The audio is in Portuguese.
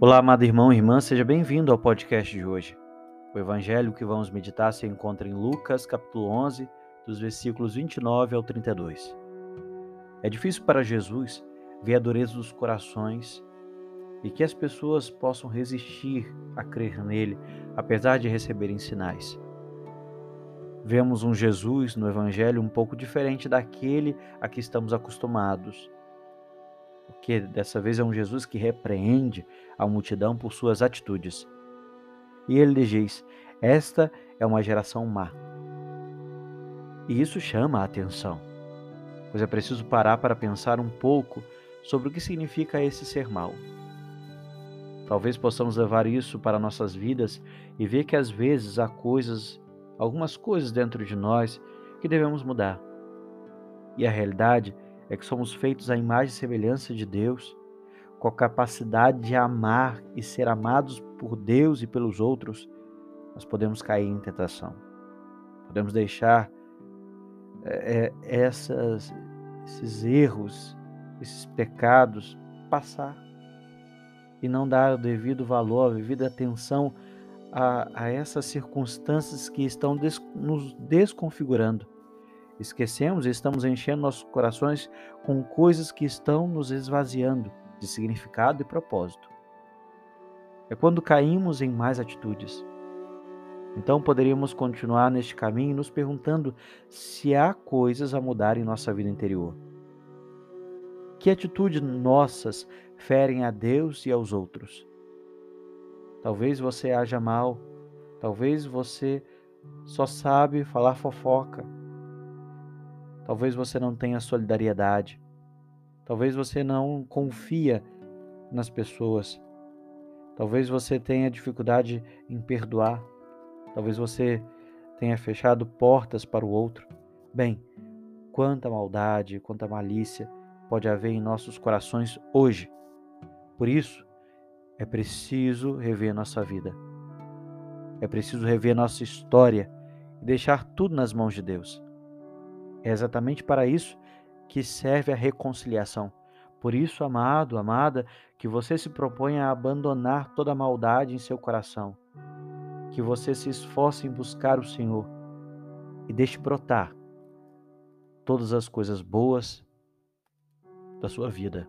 Olá, amado irmão e irmã, seja bem-vindo ao podcast de hoje. O evangelho que vamos meditar se encontra em Lucas, capítulo 11, dos versículos 29 ao 32. É difícil para Jesus ver a dureza dos corações e que as pessoas possam resistir a crer nele, apesar de receberem sinais. Vemos um Jesus no evangelho um pouco diferente daquele a que estamos acostumados porque dessa vez é um Jesus que repreende a multidão por suas atitudes. E ele diz: Esta é uma geração má. E isso chama a atenção, pois é preciso parar para pensar um pouco sobre o que significa esse ser mau. Talvez possamos levar isso para nossas vidas e ver que às vezes há coisas, algumas coisas dentro de nós que devemos mudar. E a realidade é é que somos feitos à imagem e semelhança de Deus, com a capacidade de amar e ser amados por Deus e pelos outros, nós podemos cair em tentação. Podemos deixar é, é essas, esses erros, esses pecados passar e não dar o devido valor, a devida atenção a, a essas circunstâncias que estão des, nos desconfigurando Esquecemos e estamos enchendo nossos corações com coisas que estão nos esvaziando de significado e propósito. É quando caímos em mais atitudes. Então poderíamos continuar neste caminho nos perguntando se há coisas a mudar em nossa vida interior. Que atitudes nossas ferem a Deus e aos outros? Talvez você haja mal, talvez você só sabe falar fofoca, Talvez você não tenha solidariedade. Talvez você não confia nas pessoas. Talvez você tenha dificuldade em perdoar. Talvez você tenha fechado portas para o outro. Bem, quanta maldade, quanta malícia pode haver em nossos corações hoje. Por isso, é preciso rever nossa vida. É preciso rever nossa história e deixar tudo nas mãos de Deus. É exatamente para isso que serve a reconciliação. Por isso, amado, amada, que você se proponha a abandonar toda maldade em seu coração. Que você se esforce em buscar o Senhor e deixe brotar todas as coisas boas da sua vida.